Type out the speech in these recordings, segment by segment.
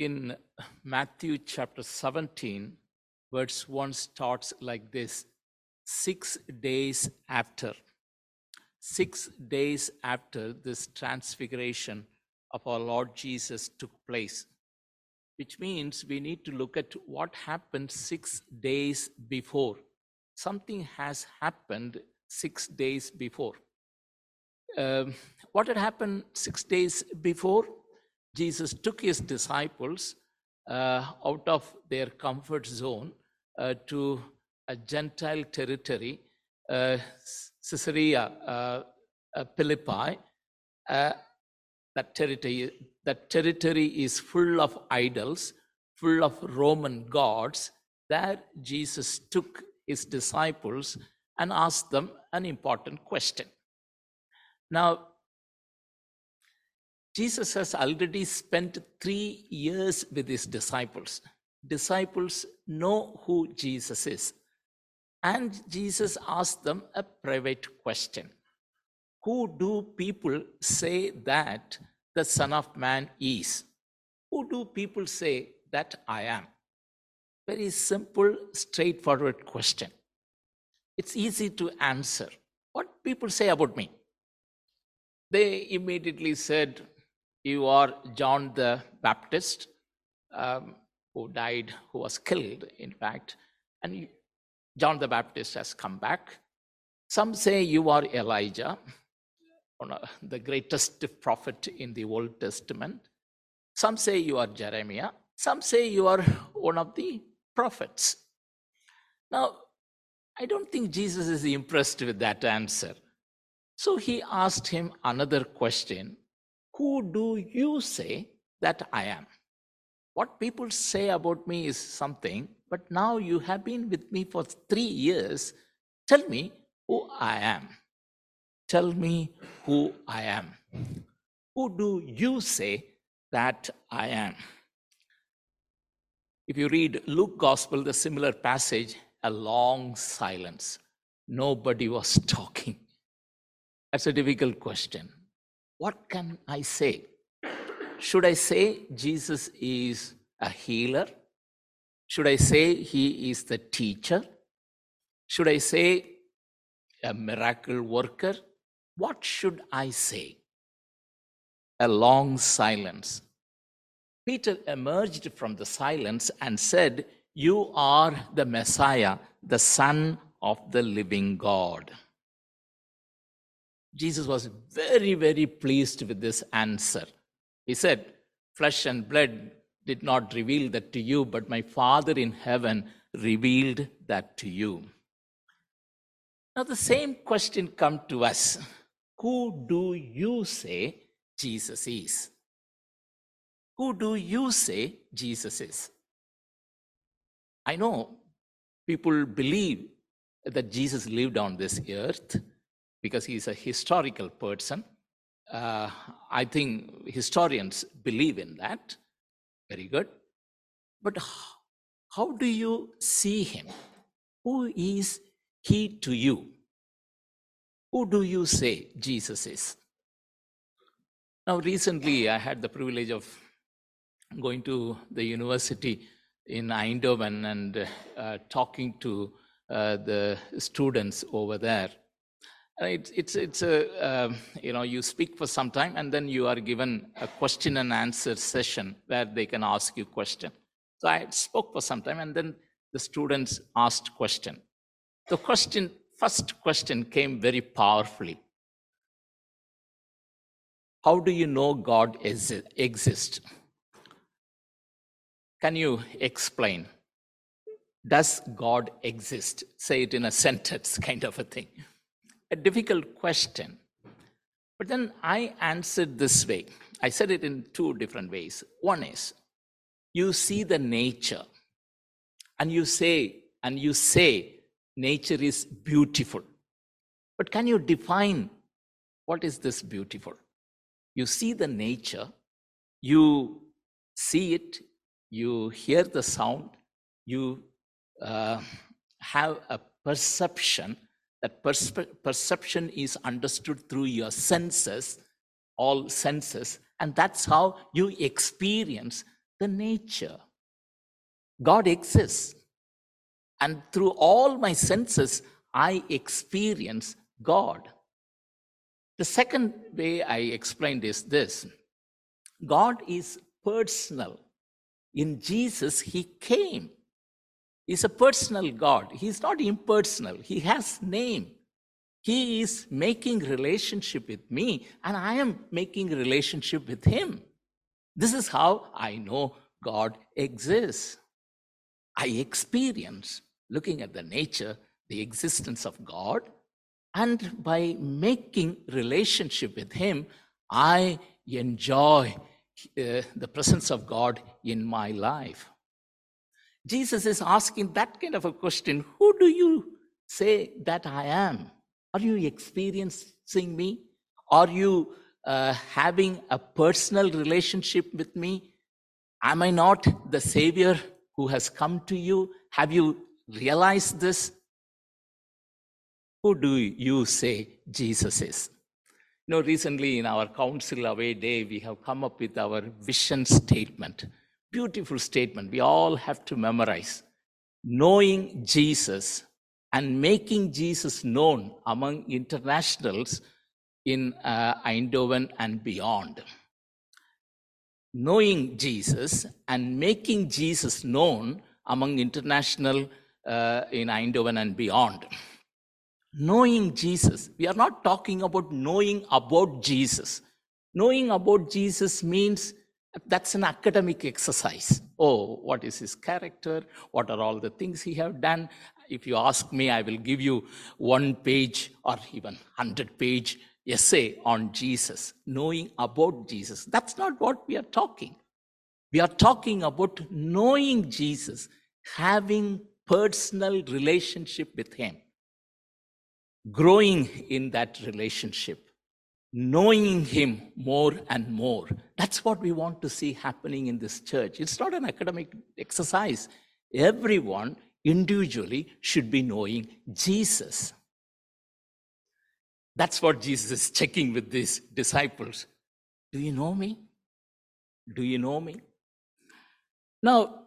in Matthew chapter 17, verse 1 starts like this Six days after, six days after this transfiguration of our Lord Jesus took place, which means we need to look at what happened six days before. Something has happened six days before. Um, what had happened six days before? Jesus took his disciples uh, out of their comfort zone uh, to a Gentile territory, uh, Caesarea uh, uh, Philippi. Uh, that territory, that territory is full of idols, full of Roman gods. There, Jesus took his disciples and asked them an important question. Now, Jesus has already spent three years with his disciples. Disciples know who Jesus is. And Jesus asked them a private question Who do people say that the Son of Man is? Who do people say that I am? Very simple, straightforward question. It's easy to answer. What people say about me? They immediately said, You are John the Baptist, um, who died, who was killed, in fact, and John the Baptist has come back. Some say you are Elijah, the greatest prophet in the Old Testament. Some say you are Jeremiah. Some say you are one of the prophets. Now, I don't think Jesus is impressed with that answer. So he asked him another question Who do you say that I am? What people say about me is something, but now you have been with me for three years. Tell me who I am. Tell me who I am. Who do you say that I am? If you read Luke Gospel, the similar passage, a long silence. Nobody was talking. That's a difficult question. What can I say? Should I say Jesus is a healer? Should I say he is the teacher? Should I say a miracle worker? What should I say? A long silence. Peter emerged from the silence and said, You are the Messiah, the Son of the living God. Jesus was very, very pleased with this answer. He said, Flesh and blood did not reveal that to you, but my Father in heaven revealed that to you. Now, the same question comes to us Who do you say Jesus is? Who do you say Jesus is? I know people believe that Jesus lived on this earth because he is a historical person. Uh, I think historians believe in that. Very good. But how do you see him? Who is he to you? Who do you say Jesus is? Now, recently I had the privilege of going to the university in Eindhoven and uh, talking to uh, the students over there. It's, it's, it's a, uh, you know, you speak for some time and then you are given a question and answer session where they can ask you question. So I spoke for some time and then the students asked question. The question, first question came very powerfully. How do you know God is, exists? Can you explain? Does God exist? Say it in a sentence, kind of a thing a difficult question. But then I answered this way. I said it in two different ways. One is you see the nature and you say, and you say nature is beautiful. But can you define what is this beautiful? You see the nature, you see it, you hear the sound, you uh, have a perception that perception is understood through your senses, all senses, and that's how you experience the nature. God exists. And through all my senses, I experience God. The second way I explained is this God is personal. In Jesus, He came. He's a personal God. He's not impersonal. He has name. He is making relationship with me, and I am making relationship with Him. This is how I know God exists. I experience, looking at the nature, the existence of God, and by making relationship with Him, I enjoy uh, the presence of God in my life. Jesus is asking that kind of a question Who do you say that I am? Are you experiencing me? Are you uh, having a personal relationship with me? Am I not the Savior who has come to you? Have you realized this? Who do you say Jesus is? You know, recently in our Council Away Day, we have come up with our vision statement. Beautiful statement. We all have to memorize. Knowing Jesus and making Jesus known among internationals in uh, Eindhoven and beyond. Knowing Jesus and making Jesus known among international uh, in Eindhoven and beyond. Knowing Jesus, we are not talking about knowing about Jesus. Knowing about Jesus means that's an academic exercise. Oh, what is his character? What are all the things he have done? If you ask me, I will give you one page or even 100 page essay on Jesus, knowing about Jesus. That's not what we are talking. We are talking about knowing Jesus, having personal relationship with him, growing in that relationship knowing him more and more. That's what we want to see happening in this church. It's not an academic exercise. Everyone individually should be knowing Jesus. That's what Jesus is checking with these disciples. Do you know me? Do you know me? Now,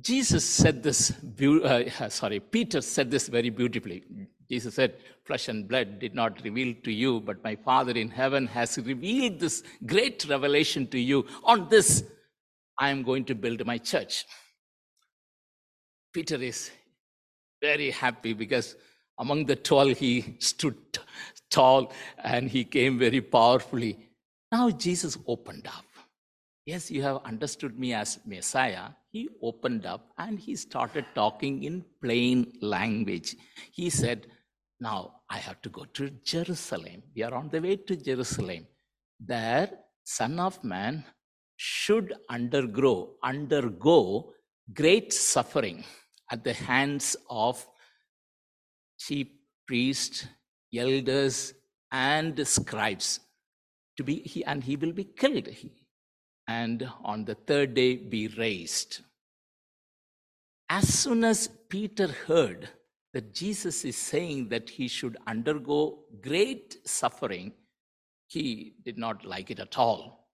Jesus said this, uh, sorry, Peter said this very beautifully. Jesus said, Flesh and blood did not reveal to you, but my Father in heaven has revealed this great revelation to you. On this, I am going to build my church. Peter is very happy because among the 12, he stood tall and he came very powerfully. Now, Jesus opened up. Yes, you have understood me as Messiah. He opened up and he started talking in plain language. He said, now I have to go to Jerusalem. We are on the way to Jerusalem. There, Son of Man should undergo, undergo great suffering at the hands of chief priests, elders, and scribes. To be he, and he will be killed. He, And on the third day be raised. As soon as Peter heard that Jesus is saying that he should undergo great suffering, he did not like it at all.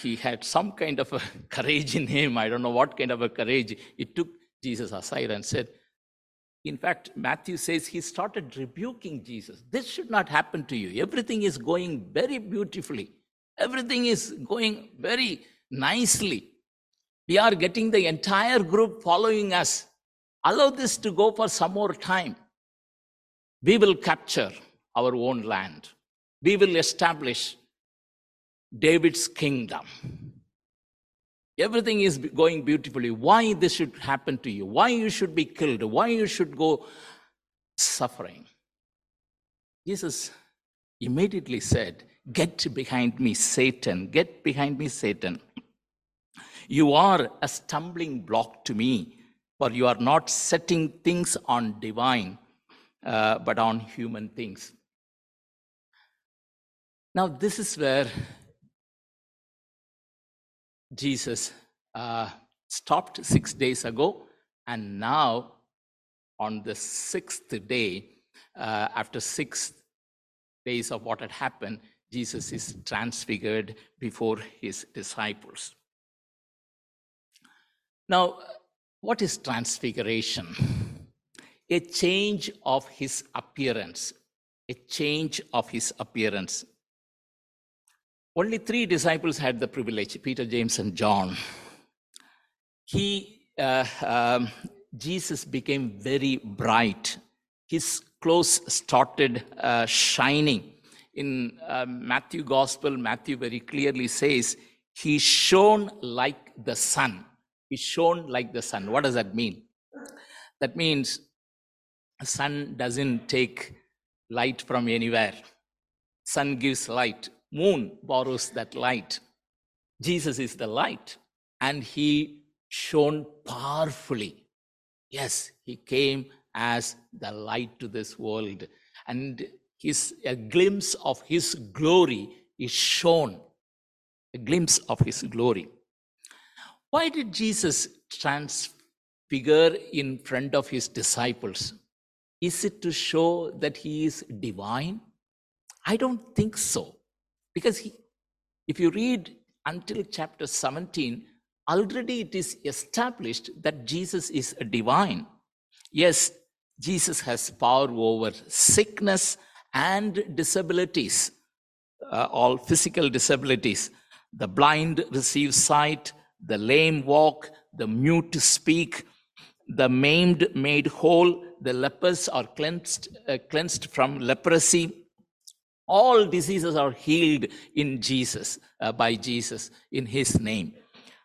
He had some kind of a courage in him. I don't know what kind of a courage. It took Jesus aside and said, in fact, Matthew says he started rebuking Jesus. This should not happen to you. Everything is going very beautifully, everything is going very nicely. We are getting the entire group following us. Allow this to go for some more time. We will capture our own land. We will establish David's kingdom. Everything is going beautifully. Why this should happen to you? Why you should be killed? Why you should go suffering? Jesus immediately said, Get behind me, Satan. Get behind me, Satan. You are a stumbling block to me for you are not setting things on divine, uh, but on human things. Now, this is where Jesus uh, stopped six days ago, and now on the sixth day, uh, after six days of what had happened, Jesus is transfigured before his disciples. Now, what is transfiguration? A change of his appearance. A change of his appearance. Only three disciples had the privilege Peter, James, and John. He, uh, um, Jesus became very bright. His clothes started uh, shining. In uh, Matthew Gospel, Matthew very clearly says, He shone like the sun. He shone like the sun. What does that mean? That means the sun doesn't take light from anywhere. Sun gives light. Moon borrows that light. Jesus is the light, and he shone powerfully. Yes, he came as the light to this world, and his a glimpse of his glory is shown. A glimpse of his glory. Why did Jesus transfigure in front of his disciples? Is it to show that he is divine? I don't think so. Because he, if you read until chapter 17, already it is established that Jesus is a divine. Yes, Jesus has power over sickness and disabilities, uh, all physical disabilities. The blind receive sight, the lame walk, the mute speak, the maimed made whole, the lepers are cleansed, uh, cleansed from leprosy. All diseases are healed in Jesus, uh, by Jesus, in his name.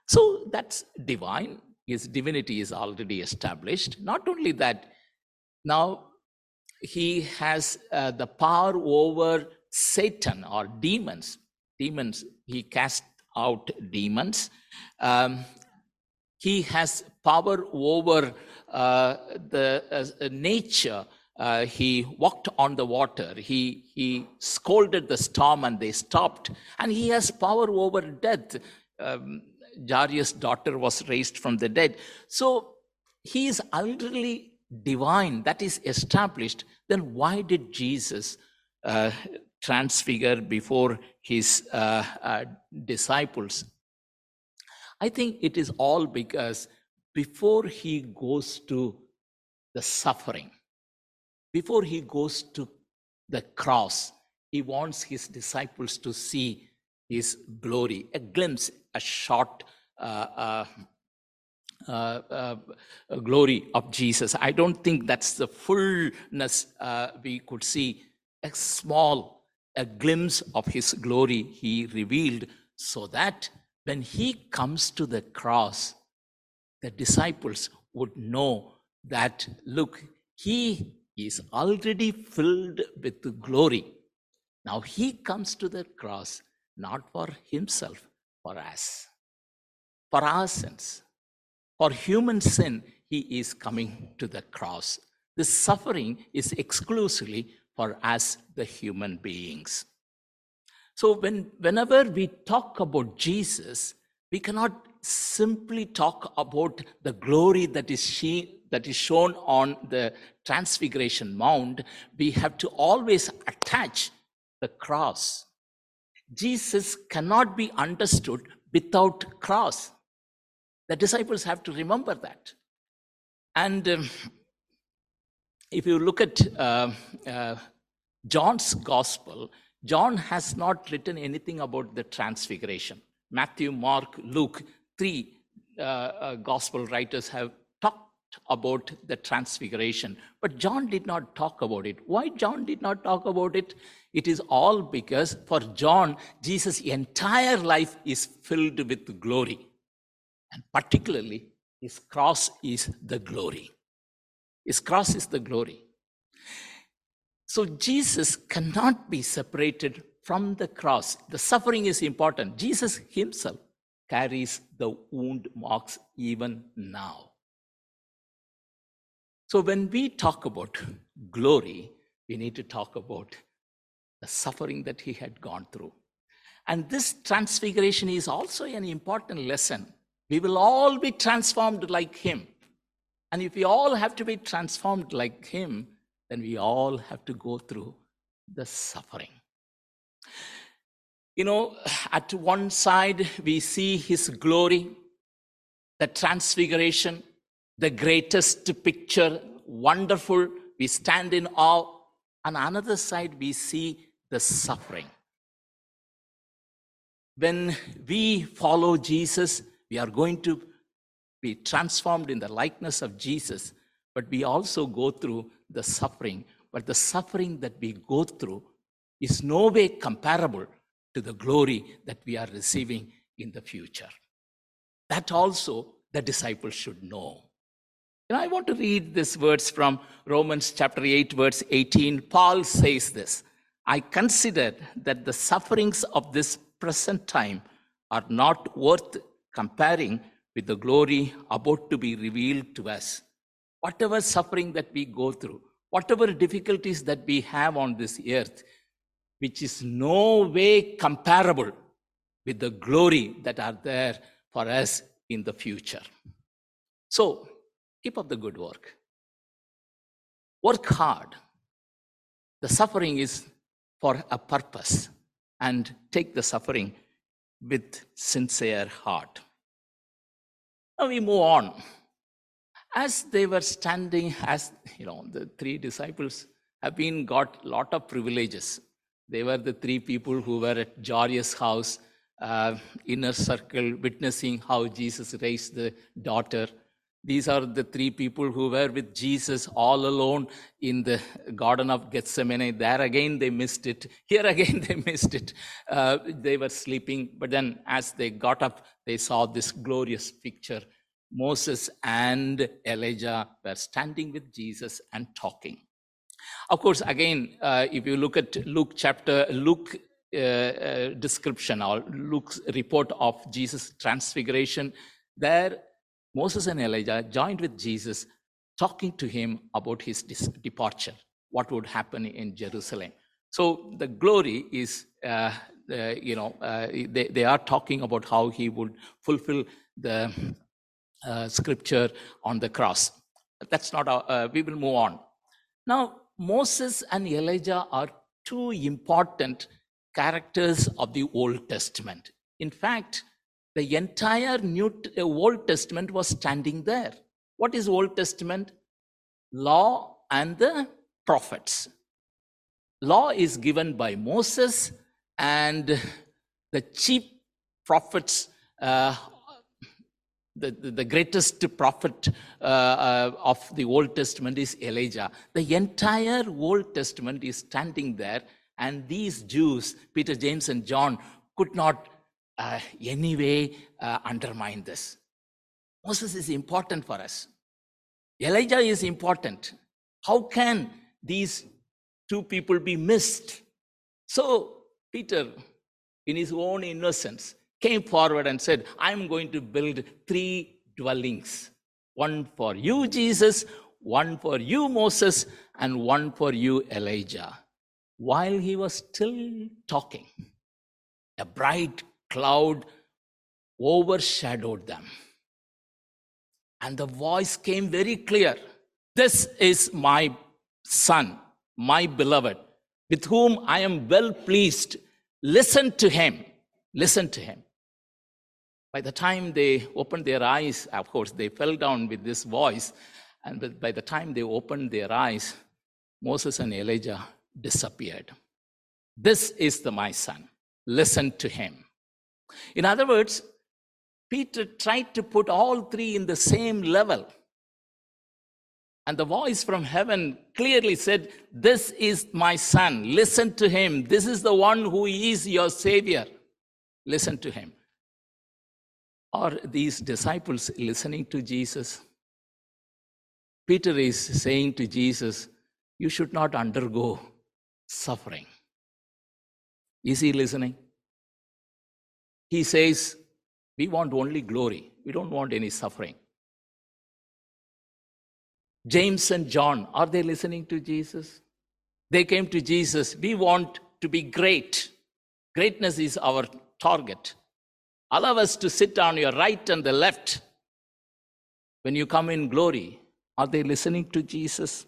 So that's divine. His divinity is already established. Not only that, now he has uh, the power over Satan or demons. Demons, he cast out demons. Um, he has power over uh, the uh, nature. Uh, he walked on the water. He, he scolded the storm and they stopped. And he has power over death. Um, Jairus' daughter was raised from the dead. So he is utterly divine. That is established. Then why did Jesus uh, transfigure before his uh, uh, disciples? I think it is all because before he goes to the suffering, before he goes to the cross, he wants his disciples to see his glory, a glimpse, a short uh, uh, uh, uh glory of Jesus. I don't think that's the fullness uh, we could see. A small, a glimpse of his glory he revealed so that when he comes to the cross, the disciples would know that, look, he is already filled with glory. Now he comes to the cross not for himself, for us, for our sins. For human sin, he is coming to the cross. The suffering is exclusively for us, the human beings. So, when, whenever we talk about Jesus, we cannot simply talk about the glory that is, she, that is shown on the Transfiguration Mount. We have to always attach the cross. Jesus cannot be understood without cross. The disciples have to remember that. And um, if you look at uh, uh, John's gospel, John has not written anything about the transfiguration. Matthew, Mark, Luke, three uh, uh, gospel writers have talked about the transfiguration, but John did not talk about it. Why John did not talk about it? It is all because for John, Jesus' entire life is filled with glory. And particularly, his cross is the glory. His cross is the glory. So Jesus cannot be separated from the cross. The suffering is important. Jesus himself carries the wound marks even now. So when we talk about glory, we need to talk about the suffering that he had gone through. And this transfiguration is also an important lesson. We will all be transformed like him. And if we all have to be transformed like him, then we all have to go through the suffering. You know, at one side, we see his glory. the transfiguration, the greatest picture, wonderful. We stand in awe. On another side, we see the suffering. When we follow Jesus, we are going to be transformed in the likeness of Jesus, but we also go through the suffering. But the suffering that we go through is no way comparable to the glory that we are receiving in the future. That also the disciples should know. And I want to read these words from Romans chapter 8, verse 18. Paul says this I consider that the sufferings of this present time are not worth comparing with the glory about to be revealed to us. Whatever suffering that we go through, whatever difficulties that we have on this earth, which is no way comparable with the glory that are there for us in the future. So, keep up the good work. Work hard. The suffering is for a purpose, and take the suffering with sincere heart. Now we move on. As they were standing, as you know, the three disciples have been got lot of privileges. They were the three people who were at Jairus' house, uh, inner circle, witnessing how Jesus raised the daughter. These are the three people who were with Jesus all alone in the Garden of Gethsemane. There again, they missed it. Here again, they missed it. Uh, they were sleeping, but then as they got up, they saw this glorious picture. Moses and Elijah were standing with Jesus and talking. Of course, again, uh, if you look at Luke chapter, Luke uh, uh, description or Luke's report of Jesus' transfiguration, there Moses and Elijah joined with Jesus, talking to him about his departure, what would happen in Jerusalem. So the glory is, uh, uh, you know, uh, they, they are talking about how he would fulfill the uh, scripture on the cross. That's not, our, we will move on. Now, Moses and Elijah are two important characters of the Old Testament. In fact, the entire New uh, Old Testament was standing there. What is Old Testament? Law and the prophets. Law is given by Moses, and the chief prophets uh, the, the, greatest prophet uh, uh, of the Old Testament is Elijah. The entire Old Testament is standing there, and these Jews, Peter, James, and John, could not uh, anyway uh, undermine this. Moses is important for us. Elijah is important. How can these two people be missed? So, Peter, in his own innocence, came forward and said, I'm going to build three dwellings one for you, Jesus, one for you, Moses, and one for you, Elijah. While he was still talking, a bright cloud overshadowed them. And the voice came very clear This is my son, my beloved, with whom I am well pleased. Listen to him. Listen to him. By the time they opened their eyes, of course, they fell down with this voice. And by the time they opened their eyes, Moses and Elijah disappeared. This is the my son. Listen to him. In other words, Peter tried to put all three in the same level. And the voice from heaven clearly said, This is my son. Listen to him. This is the one who is your savior. Listen to him. Are these disciples listening to Jesus? Peter is saying to Jesus, You should not undergo suffering. Is he listening? He says, We want only glory, we don't want any suffering. James and John, are they listening to Jesus? They came to Jesus, We want to be great. Greatness is our target. Allow us to sit on your right and the left when you come in glory. Are they listening to Jesus?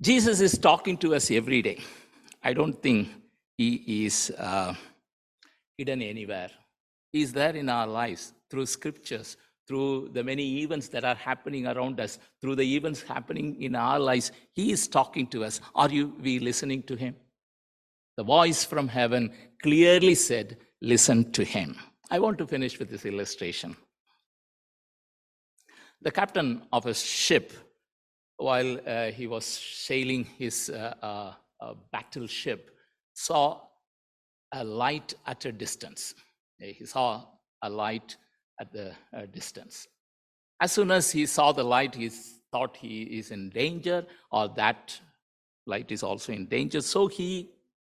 Jesus is talking to us every day. I don't think he is uh, hidden anywhere. He is there in our lives. through scriptures, through the many events that are happening around us, through the events happening in our lives. He is talking to us. Are you we listening to him? The voice from heaven clearly said, Listen to him. I want to finish with this illustration. The captain of a ship, while uh, he was sailing his uh, uh, uh battleship, saw a light at a distance. He saw a light at the uh, distance. As soon as he saw the light, he thought he is in danger or that light is also in danger. So he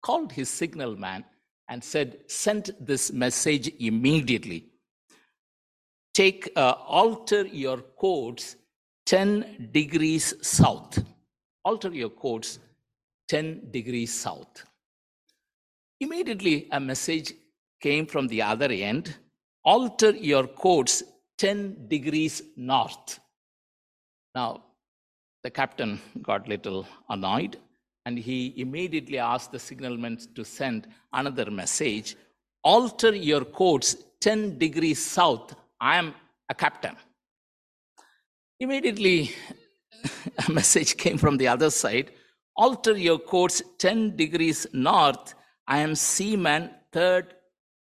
called his signal man and said, Send this message immediately. Take, uh, alter your course 10 degrees south. Alter your course 10 degrees south. Immediately, a message came from the other end alter your course 10 degrees north. Now, the captain got a little annoyed and he immediately asked the signalman to send another message alter your course 10 degrees south. I am a captain. Immediately, a message came from the other side alter your course 10 degrees north. I am seaman third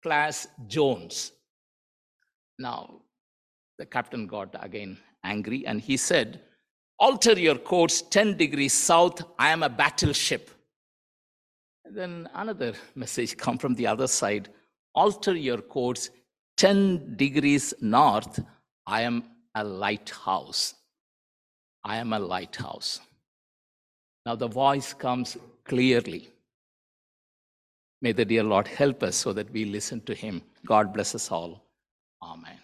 class Jones. Now, the captain got again angry and he said, Alter your course 10 degrees south. I am a battleship. Then another message come from the other side. Alter your course 10 degrees north. I am a lighthouse. I am a lighthouse. Now the voice comes clearly. May the dear Lord help us so that we listen to him. God bless us all. Amen.